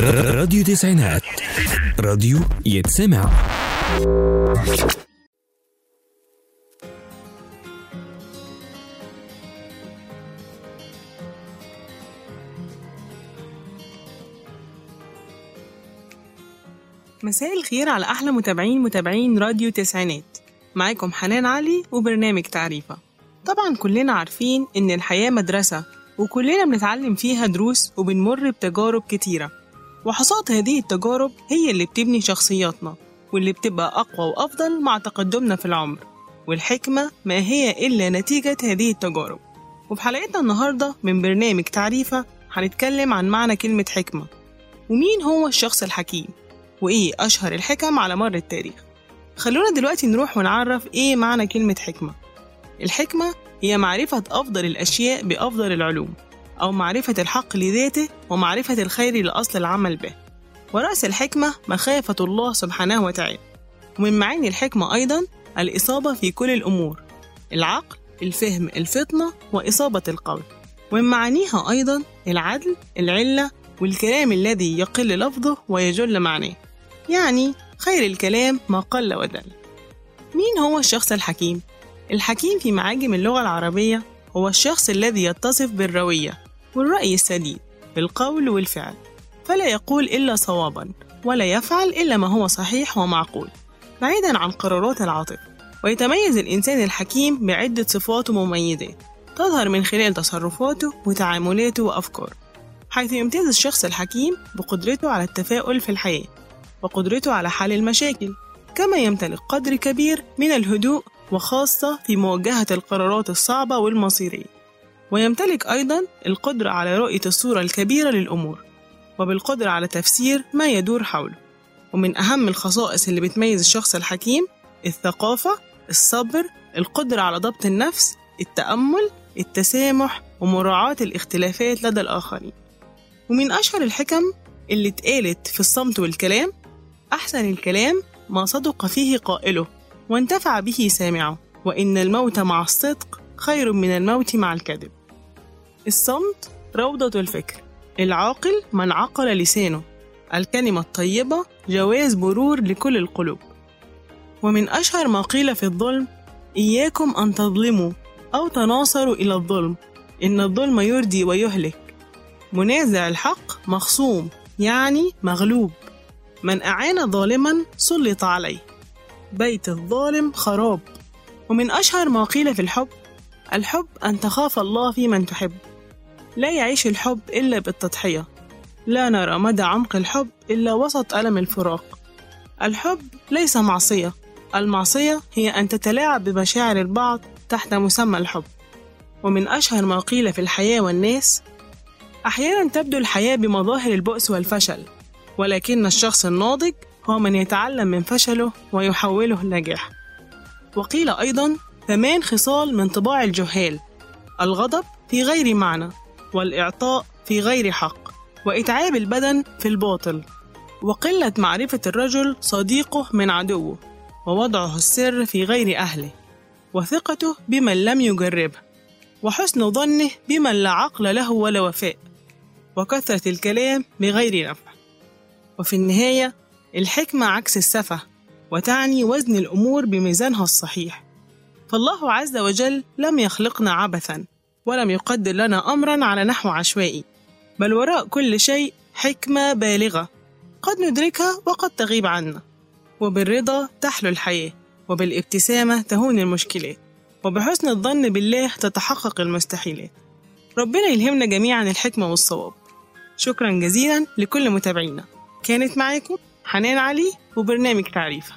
راديو تسعينات. راديو يتسمع. مساء الخير على أحلى متابعين متابعين راديو تسعينات. معاكم حنان علي وبرنامج تعريفة. طبعا كلنا عارفين إن الحياة مدرسة وكلنا بنتعلم فيها دروس وبنمر بتجارب كتيرة. وحصاد هذه التجارب هي اللي بتبني شخصياتنا واللي بتبقى أقوى وأفضل مع تقدمنا في العمر. والحكمة ما هي إلا نتيجة هذه التجارب. وفي حلقتنا النهاردة من برنامج تعريفة هنتكلم عن معنى كلمة حكمة. ومين هو الشخص الحكيم؟ وإيه أشهر الحكم على مر التاريخ؟ خلونا دلوقتي نروح ونعرف إيه معنى كلمة حكمة. الحكمة هي معرفة أفضل الأشياء بأفضل العلوم. أو معرفة الحق لذاته ومعرفة الخير لأصل العمل به. ورأس الحكمة مخافة الله سبحانه وتعالى. ومن معاني الحكمة أيضا الإصابة في كل الأمور. العقل الفهم الفطنة وإصابة القول ومن معانيها أيضا العدل العلة والكلام الذي يقل لفظه ويجل معناه. يعني خير الكلام ما قل ودل. مين هو الشخص الحكيم؟ الحكيم في معاجم اللغة العربية هو الشخص الذي يتصف بالروية والرأي السديد بالقول والفعل فلا يقول إلا صوابا ولا يفعل إلا ما هو صحيح ومعقول. بعيدا عن قرارات العاطفة ويتميز الإنسان الحكيم بعدة صفات ومميزات تظهر من خلال تصرفاته وتعاملاته وأفكاره حيث يمتاز الشخص الحكيم بقدرته على التفاؤل في الحياة وقدرته على حل المشاكل كما يمتلك قدر كبير من الهدوء وخاصة في مواجهة القرارات الصعبة والمصيرية. ويمتلك أيضا القدرة على رؤية الصورة الكبيرة للأمور وبالقدرة على تفسير ما يدور حوله. ومن أهم الخصائص اللي بتميز الشخص الحكيم الثقافة الصبر القدرة على ضبط النفس التأمل التسامح ومراعاة الاختلافات لدى الآخرين. ومن أشهر الحكم اللي اتقالت في الصمت والكلام أحسن الكلام ما صدق فيه قائله. وانتفع به سامعه وإن الموت مع الصدق خير من الموت مع الكذب. الصمت روضة الفكر العاقل من عقل لسانه. الكلمة الطيبة جواز مرور لكل القلوب. ومن أشهر ما قيل في الظلم إياكم أن تظلموا أو تناصروا إلى الظلم إن الظلم يردي ويهلك. منازع الحق مخصوم يعني مغلوب. من أعان ظالما سلط عليه. بيت الظالم خراب ومن أشهر ما قيل في الحب الحب أن تخاف الله في من تحب. لا يعيش الحب إلا بالتضحية. لا نرى مدى عمق الحب إلا وسط ألم الفراق. الحب ليس معصية. المعصية هي أن تتلاعب بمشاعر البعض تحت مسمى الحب. ومن أشهر ما قيل في الحياة والناس أحيانا تبدو الحياة بمظاهر البؤس والفشل. ولكن الشخص الناضج هو من يتعلم من فشله ويحوله لنجاح وقيل أيضا ثمان خصال من طباع الجهال الغضب في غير معنى والإعطاء في غير حق وإتعاب البدن في الباطل. وقلة معرفة الرجل صديقه من عدوه ووضعه السر في غير أهله. وثقته بمن لم يجربه وحسن ظنه بمن لا عقل له ولا وفاء. وكثرة الكلام بغير نفع. وفي النهاية الحكمة عكس السفة وتعني وزن الأمور بميزانها الصحيح. فالله عز وجل لم يخلقنا عبثا ولم يقدر لنا أمرا على نحو عشوائي. بل وراء كل شيء حكمة بالغة. قد ندركها وقد تغيب عنا. وبالرضا تحلو الحياة وبالابتسامة تهون المشكلات وبحسن الظن بالله تتحقق المستحيلات ربنا يلهمنا جميعا الحكمة والصواب. شكرا جزيلا لكل متابعينا. كانت معاكم حنان علي وبرنامج تعريفه.